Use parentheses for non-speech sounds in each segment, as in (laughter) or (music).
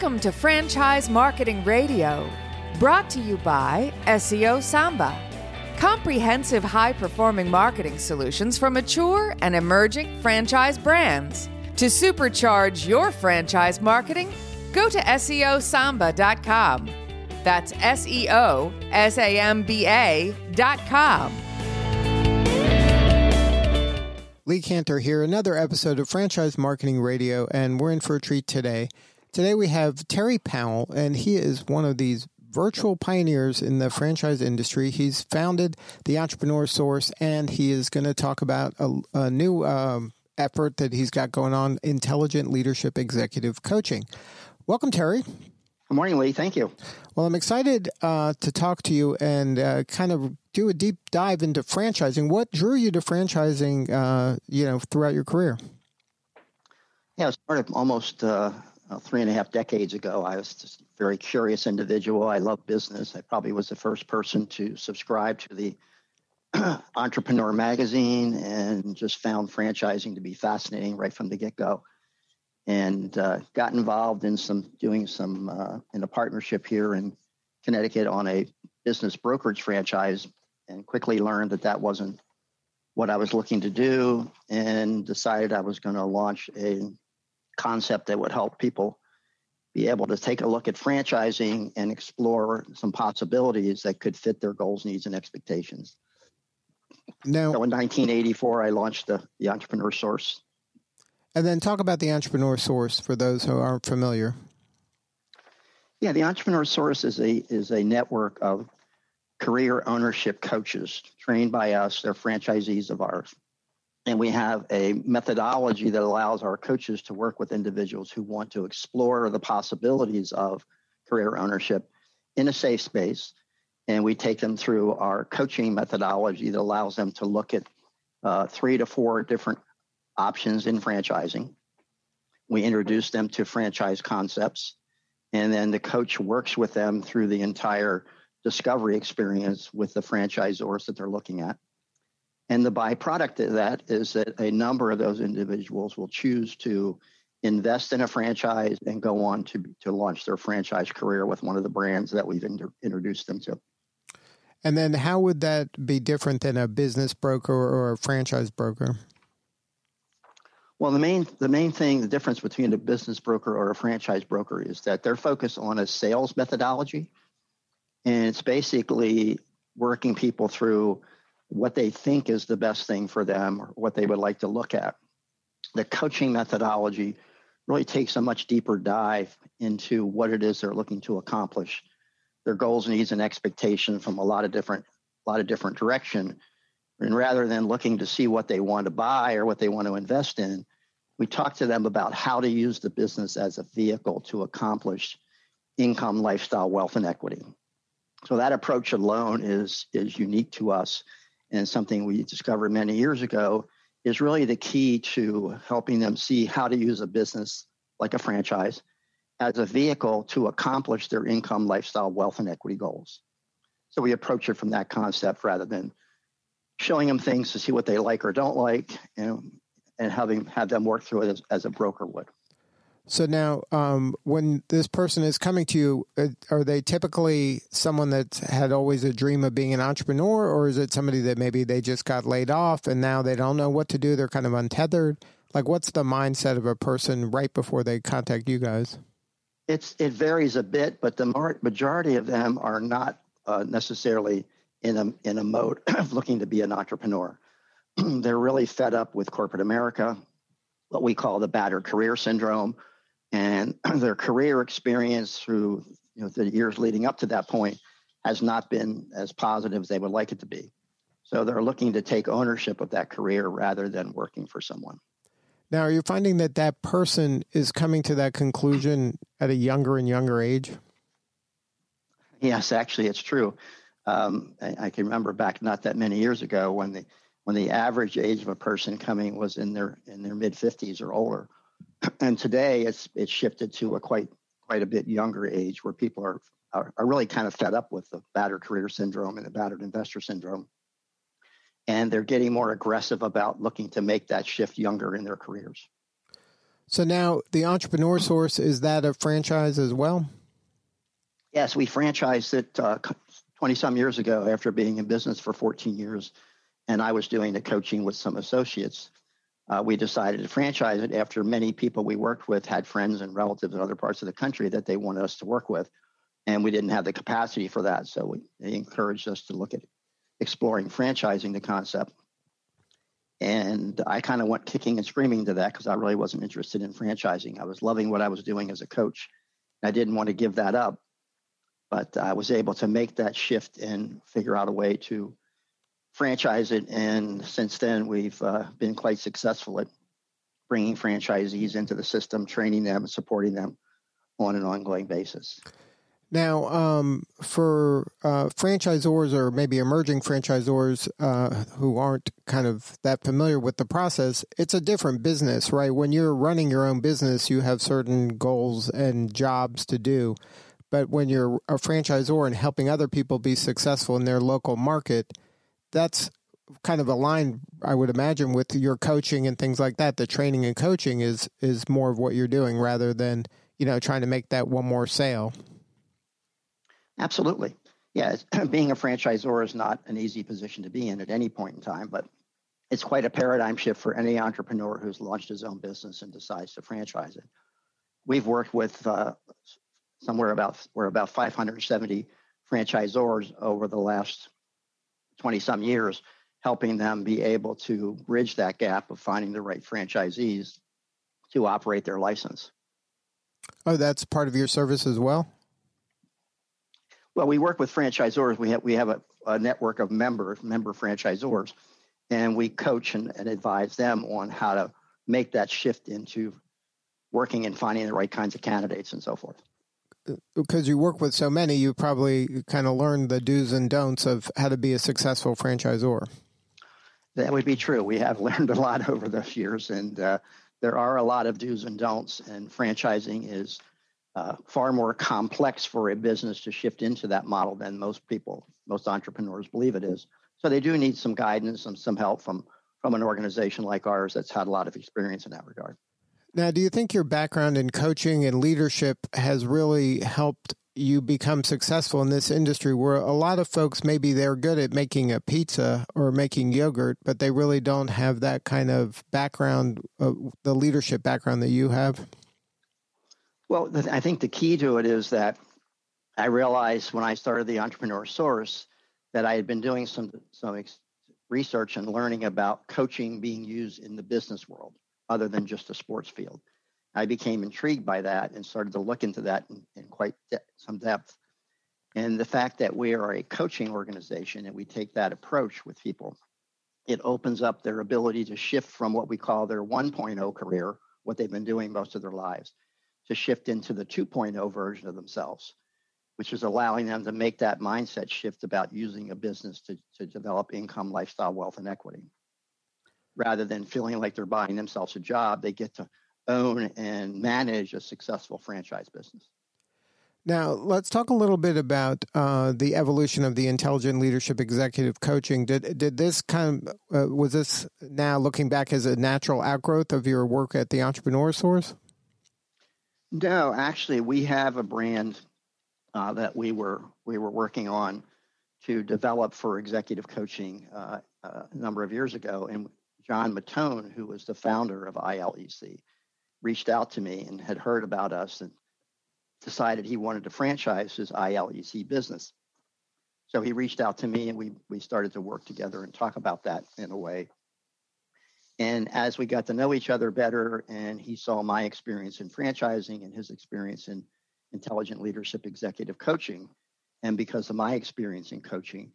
Welcome to Franchise Marketing Radio, brought to you by SEO Samba. Comprehensive high performing marketing solutions for mature and emerging franchise brands. To supercharge your franchise marketing, go to SEOSamba.com. That's S E O S A M B A.com. Lee Kantor here, another episode of Franchise Marketing Radio, and we're in for a treat today. Today we have Terry Powell, and he is one of these virtual pioneers in the franchise industry. He's founded the Entrepreneur Source, and he is going to talk about a, a new um, effort that he's got going on Intelligent Leadership Executive Coaching. Welcome, Terry. Good morning, Lee. Thank you. Well, I'm excited uh, to talk to you and uh, kind of do a deep dive into franchising. What drew you to franchising, uh, you know, throughout your career? Yeah, I started almost uh, three and a half decades ago. I was just a very curious individual. I love business. I probably was the first person to subscribe to the (clears throat) Entrepreneur magazine and just found franchising to be fascinating right from the get go. And uh, got involved in some doing some uh, in a partnership here in Connecticut on a business brokerage franchise, and quickly learned that that wasn't what I was looking to do, and decided I was going to launch a concept that would help people be able to take a look at franchising and explore some possibilities that could fit their goals, needs, and expectations. Now, so in 1984, I launched the, the Entrepreneur Source. And then talk about the Entrepreneur Source for those who aren't familiar. Yeah, the Entrepreneur Source is a is a network of career ownership coaches trained by us. They're franchisees of ours. And we have a methodology that allows our coaches to work with individuals who want to explore the possibilities of career ownership in a safe space. And we take them through our coaching methodology that allows them to look at uh, three to four different options in franchising. We introduce them to franchise concepts, and then the coach works with them through the entire discovery experience with the franchisors that they're looking at. And the byproduct of that is that a number of those individuals will choose to invest in a franchise and go on to, to launch their franchise career with one of the brands that we've inter- introduced them to. And then, how would that be different than a business broker or a franchise broker? Well, the main the main thing, the difference between a business broker or a franchise broker is that they're focused on a sales methodology, and it's basically working people through what they think is the best thing for them or what they would like to look at. The coaching methodology really takes a much deeper dive into what it is they're looking to accomplish, their goals, needs, and expectations from a lot of different, a lot of different direction. And rather than looking to see what they want to buy or what they want to invest in, we talk to them about how to use the business as a vehicle to accomplish income, lifestyle, wealth, and equity. So that approach alone is is unique to us and something we discovered many years ago is really the key to helping them see how to use a business like a franchise as a vehicle to accomplish their income, lifestyle, wealth, and equity goals. So we approach it from that concept rather than showing them things to see what they like or don't like and, and having have them work through it as, as a broker would. So now, um, when this person is coming to you, uh, are they typically someone that had always a dream of being an entrepreneur, or is it somebody that maybe they just got laid off and now they don't know what to do? They're kind of untethered. Like, what's the mindset of a person right before they contact you guys? It's it varies a bit, but the majority of them are not uh, necessarily in a in a mode (clears throat) of looking to be an entrepreneur. (clears throat) They're really fed up with corporate America, what we call the battered career syndrome and (clears throat) their career experience through you know, the years leading up to that point has not been as positive as they would like it to be. So they're looking to take ownership of that career rather than working for someone. Now, are you finding that that person is coming to that conclusion at a younger and younger age? Yes, actually, it's true. Um, I, I, can remember back not that many years ago when the when the average age of a person coming was in their in their mid 50s or older and today it's it's shifted to a quite quite a bit younger age where people are are, are really kind of fed up with the battered career syndrome and the battered investor syndrome and they're getting more aggressive about looking to make that shift younger in their careers So now the Entrepreneur Source is that a franchise as well? Yes, we franchised it uh, 20 some years ago after being in business for 14 years. And I was doing the coaching with some associates. Uh, we decided to franchise it after many people we worked with had friends and relatives in other parts of the country that they wanted us to work with. And we didn't have the capacity for that. So we, they encouraged us to look at exploring franchising the concept. And I kind of went kicking and screaming to that because I really wasn't interested in franchising. I was loving what I was doing as a coach. I didn't want to give that up but I was able to make that shift and figure out a way to franchise it. And since then, we've uh, been quite successful at bringing franchisees into the system, training them, and supporting them on an ongoing basis. Now, um, for uh, franchisors or maybe emerging franchisors uh, who aren't kind of that familiar with the process, it's a different business, right? When you're running your own business, you have certain goals and jobs to do. But when you're a franchisor and helping other people be successful in their local market, that's kind of aligned, I would imagine, with your coaching and things like that. The training and coaching is is more of what you're doing rather than you know trying to make that one more sale. Absolutely, yeah. (clears throat) Being a franchisor is not an easy position to be in at any point in time, but it's quite a paradigm shift for any entrepreneur who's launched his own business and decides to franchise it. We've worked with uh, somewhere about we're about 570 franchisors over the last 20 some years, helping them be able to bridge that gap of finding the right franchisees to operate their license. Oh, that's part of your service as well. Well, we work with franchisors. We have we have a, a network of members, member franchisors, and we coach and, and advise them on how to make that shift into working and finding the right kinds of candidates and so forth because you work with so many, you probably kind of learned the do's and don'ts of how to be a successful franchisor. That would be true. We have (laughs) learned a lot over those years, and uh, there are a lot of do's and don'ts. And franchising is uh, far more complex for a business to shift into that model than most people, most entrepreneurs believe it is. So they do need some guidance and some help from from an organization like ours that's had a lot of experience in that regard. Now, do you think your background in coaching and leadership has really helped you become successful in this industry where a lot of folks maybe they're good at making a pizza or making yogurt, but they really don't have that kind of background, uh, the leadership background that you have? Well, I think the key to it is that I realized when I started the Entrepreneur Source that I had been doing some some research and learning about coaching being used in the business world other than just a sports field. I became intrigued by that and started to look into that in, in quite de- some depth. And the fact that we are a coaching organization and we take that approach with people, it opens up their ability to shift from what we call their 1.0 career, what they've been doing most of their lives, to shift into the 2.0 version of themselves, which is allowing them to make that mindset shift about using a business to, to develop income, lifestyle, wealth, and equity rather than feeling like they're buying themselves a job, they get to own and manage a successful franchise business. Now, let's talk a little bit about uh, the evolution of the intelligent leadership executive coaching. Did did this kind of uh, was this now looking back as a natural outgrowth of your work at the Entrepreneur Source? No, actually, we have a brand uh, that we were we were working on to develop for executive coaching uh, uh, a number of years ago, and John Mattone, who was the founder of ILEC, reached out to me and had heard about us and decided he wanted to franchise his ILEC business. So he reached out to me and we, we started to work together and talk about that in a way. And as we got to know each other better, and he saw my experience in franchising and his experience in intelligent leadership executive coaching, and because of my experience in coaching,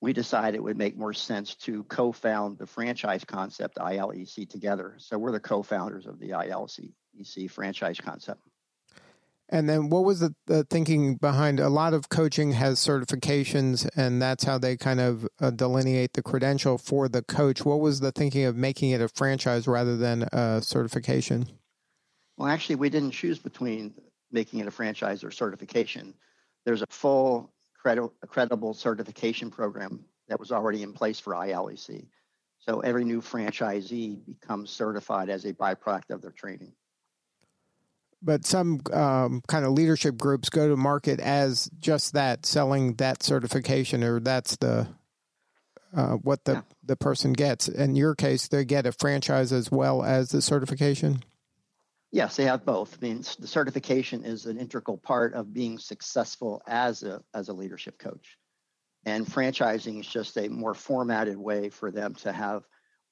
we decided it would make more sense to co-found the franchise concept ILEC together. So we're the co-founders of the ILEC franchise concept. And then what was the, the, thinking behind a lot of coaching has certifications and that's how they kind of uh, delineate the credential for the coach. What was the thinking of making it a franchise rather than a certification? Well, actually, we didn't choose between making it a franchise or certification. There's a full credi- a credible certification program that was already in place for ILEC. So every new franchisee becomes certified as a byproduct of their training. but some um, kind of leadership groups go to market as just that, selling that certification, or that's the uh, what the yeah. the person gets. In your case, they get a franchise as well as the certification. Yes, they have both. I mean, the certification is an integral part of being successful as a as a leadership coach, and franchising is just a more formatted way for them to have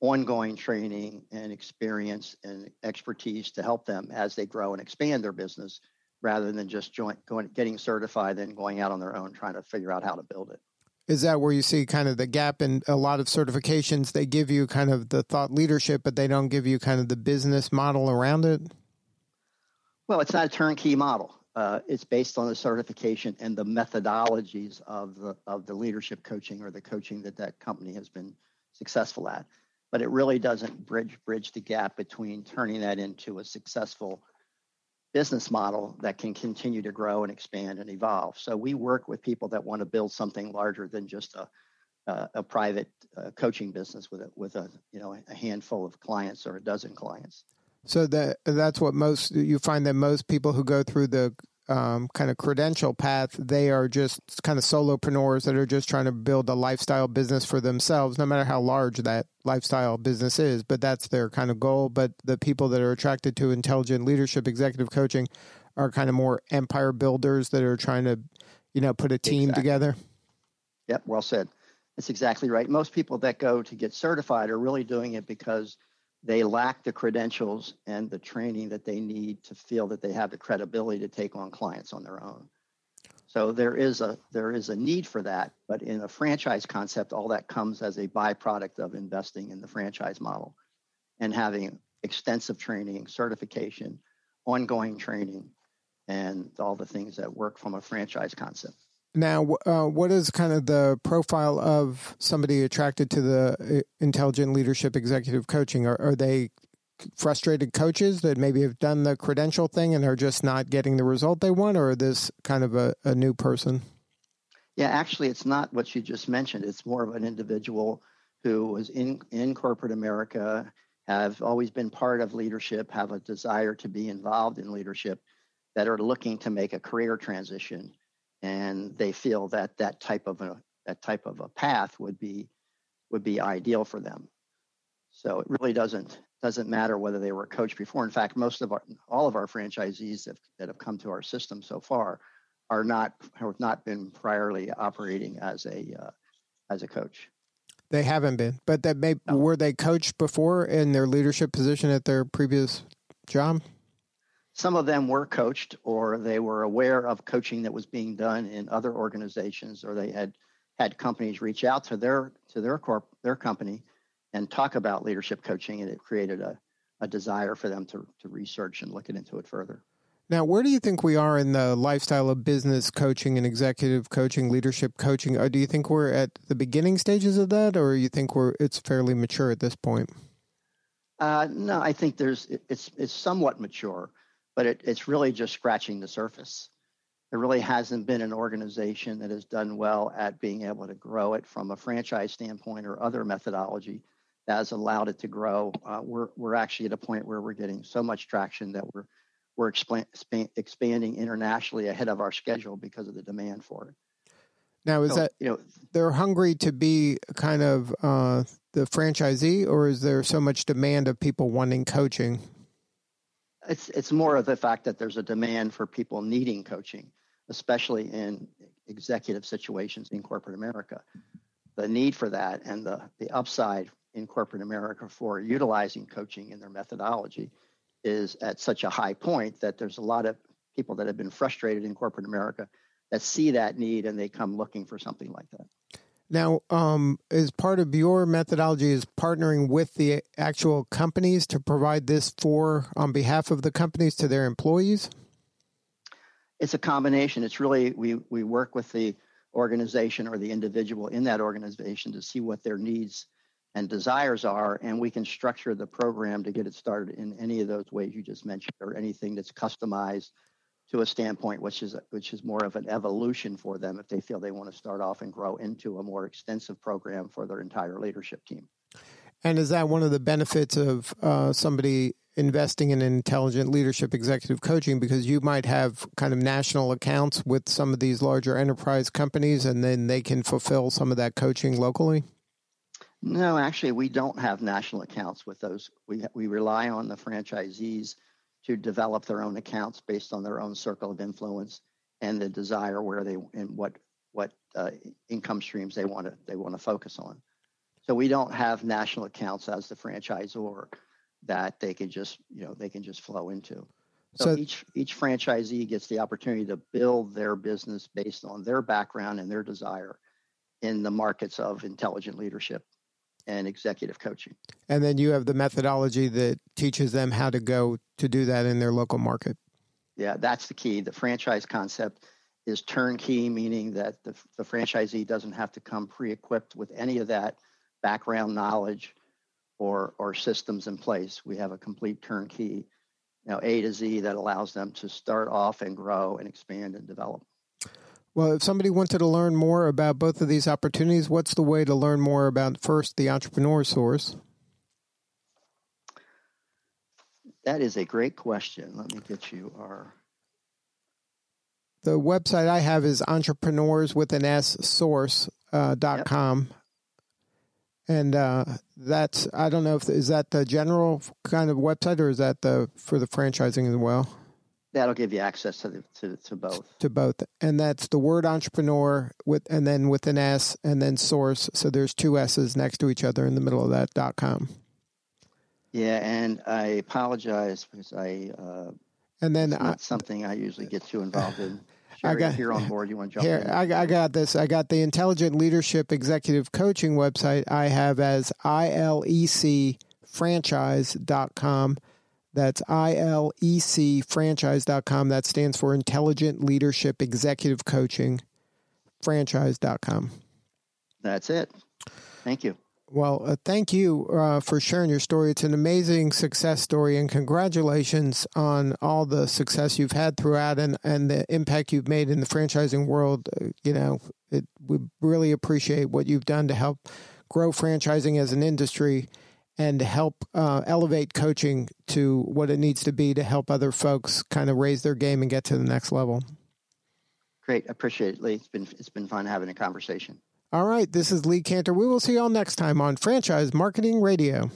ongoing training and experience and expertise to help them as they grow and expand their business rather than just joint going, getting certified and going out on their own trying to figure out how to build it. Is that where you see kind of the gap in a lot of certifications? They give you kind of the thought leadership, but they don't give you kind of the business model around it? Well, it's not a turnkey model. Uh, it's based on the certification and the methodologies of the of the leadership coaching or the coaching that that company has been successful at but it really doesn't bridge bridge the gap between turning that into a successful business model that can continue to grow and expand and evolve. So we work with people that want to build something larger than just a a, a private uh, coaching business with a, with a you know a handful of clients or a dozen clients. So that that's what most you find that most people who go through the um, kind of credential path, they are just kind of solopreneurs that are just trying to build a lifestyle business for themselves, no matter how large that lifestyle business is. But that's their kind of goal. But the people that are attracted to intelligent leadership, executive coaching, are kind of more empire builders that are trying to, you know, put a team exactly. together. Yep, well said. That's exactly right. Most people that go to get certified are really doing it because they lack the credentials and the training that they need to feel that they have the credibility to take on clients on their own. So there is a there is a need for that, but in a franchise concept, all that comes as a byproduct of investing in the franchise model and having extensive training, certification, ongoing training, and all the things that work from a franchise concept. Now, uh, what is kind of the profile of somebody attracted to the uh, intelligent leadership executive coaching? Are, are they frustrated coaches that maybe have done the credential thing and are just not getting the result they want, or this kind of a, a new person? Yeah, actually, it's not what you just mentioned. It's more of an individual who was in, in corporate America, have always been part of leadership, have a desire to be involved in leadership, that are looking to make a career transition and they feel that that type of a that type of a path would be would be ideal for them. So it really doesn't doesn't matter whether they were a coach before. In fact, most of our all of our franchisees that, that have come to our system so far are not have not been priorly operating as a uh, as a coach. They haven't been, but that may no. were they coached before in their leadership position at their previous job? Some of them were coached or they were aware of coaching that was being done in other organizations or they had had companies reach out to their to their corp their company and talk about leadership coaching and it created a, a desire for them to, to research and look into it further. Now, where do you think we are in the lifestyle of business coaching and executive coaching, leadership coaching? Or do you think we're at the beginning stages of that, or you think we're it's fairly mature at this point? Uh, no, I think there's it's it's somewhat mature but it, it's really just scratching the surface. There really hasn't been an organization that has done well at being able to grow it from a franchise standpoint or other methodology that has allowed it to grow. Uh, we're, we're actually at a point where we're getting so much traction that we're, we're expand, expanding internationally ahead of our schedule because of the demand for it. Now, is so, that you know they're hungry to be kind of uh, the franchisee, or is there so much demand of people wanting coaching? It's it's more of the fact that there's a demand for people needing coaching, especially in executive situations in corporate America. The need for that and the the upside in corporate America for utilizing coaching in their methodology is at such a high point that there's a lot of people that have been frustrated in corporate America that see that need and they come looking for something like that. Now, um, is part of your methodology is partnering with the actual companies to provide this for on behalf of the companies to their employees? It's a combination. It's really we we work with the organization or the individual in that organization to see what their needs and desires are, and we can structure the program to get it started in any of those ways you just mentioned, or anything that's customized to a standpoint which is which is more of an evolution for them if they feel they want to start off and grow into a more extensive program for their entire leadership team. And is that one of the benefits of uh, somebody investing in intelligent leadership executive coaching? Because you might have kind of national accounts with some of these larger enterprise companies, and then they can fulfill some of that coaching locally. No, actually, we don't have national accounts with those. We we rely on the franchisees to develop their own accounts based on their own circle of influence and the desire where they and what what uh, income streams they want to they want to focus on. So we don't have national accounts as the franchisor that they can just you know they can just flow into. So, so each each franchisee gets the opportunity to build their business based on their background and their desire in the markets of intelligent leadership and executive coaching. And then you have the methodology that teaches them how to go to do that in their local market. Yeah, that's the key. The franchise concept is turnkey, meaning that the, the franchisee doesn't have to come pre-equipped with any of that background knowledge or or systems in place. We have a complete turnkey, you know, A to Z that allows them to start off and grow and expand and develop. Well, if somebody wanted to learn more about both of these opportunities, what's the way to learn more about first the entrepreneur source? That is a great question. Let me get you our. The website I have is entrepreneurs with an S source uh, dot yep. com. And uh, that's I don't know if is that the general kind of website or is that the for the franchising as well? That'll give you access to the, to to both. To both, and that's the word entrepreneur with and then with an S and then source. So there's two S's next to each other in the middle of that dot com. Yeah, and I apologize because I. Uh, and then it's not I, something I usually get too involved in. (laughs) Sherry, I got here on board. You want to jump here? In? I, I got this. I got the Intelligent Leadership Executive Coaching website. I have as ilecfranchise.com. That's ilecfranchise.com. That stands for Intelligent Leadership Executive Coaching franchise.com. That's it. Thank you. Well, uh, thank you uh, for sharing your story. It's an amazing success story, and congratulations on all the success you've had throughout and, and the impact you've made in the franchising world. Uh, you know, it, we really appreciate what you've done to help grow franchising as an industry and help uh, elevate coaching to what it needs to be to help other folks kind of raise their game and get to the next level. Great, appreciate it, Lee. It's been it's been fun having a conversation. All right, this is Lee Kantor. We will see you all next time on Franchise Marketing Radio.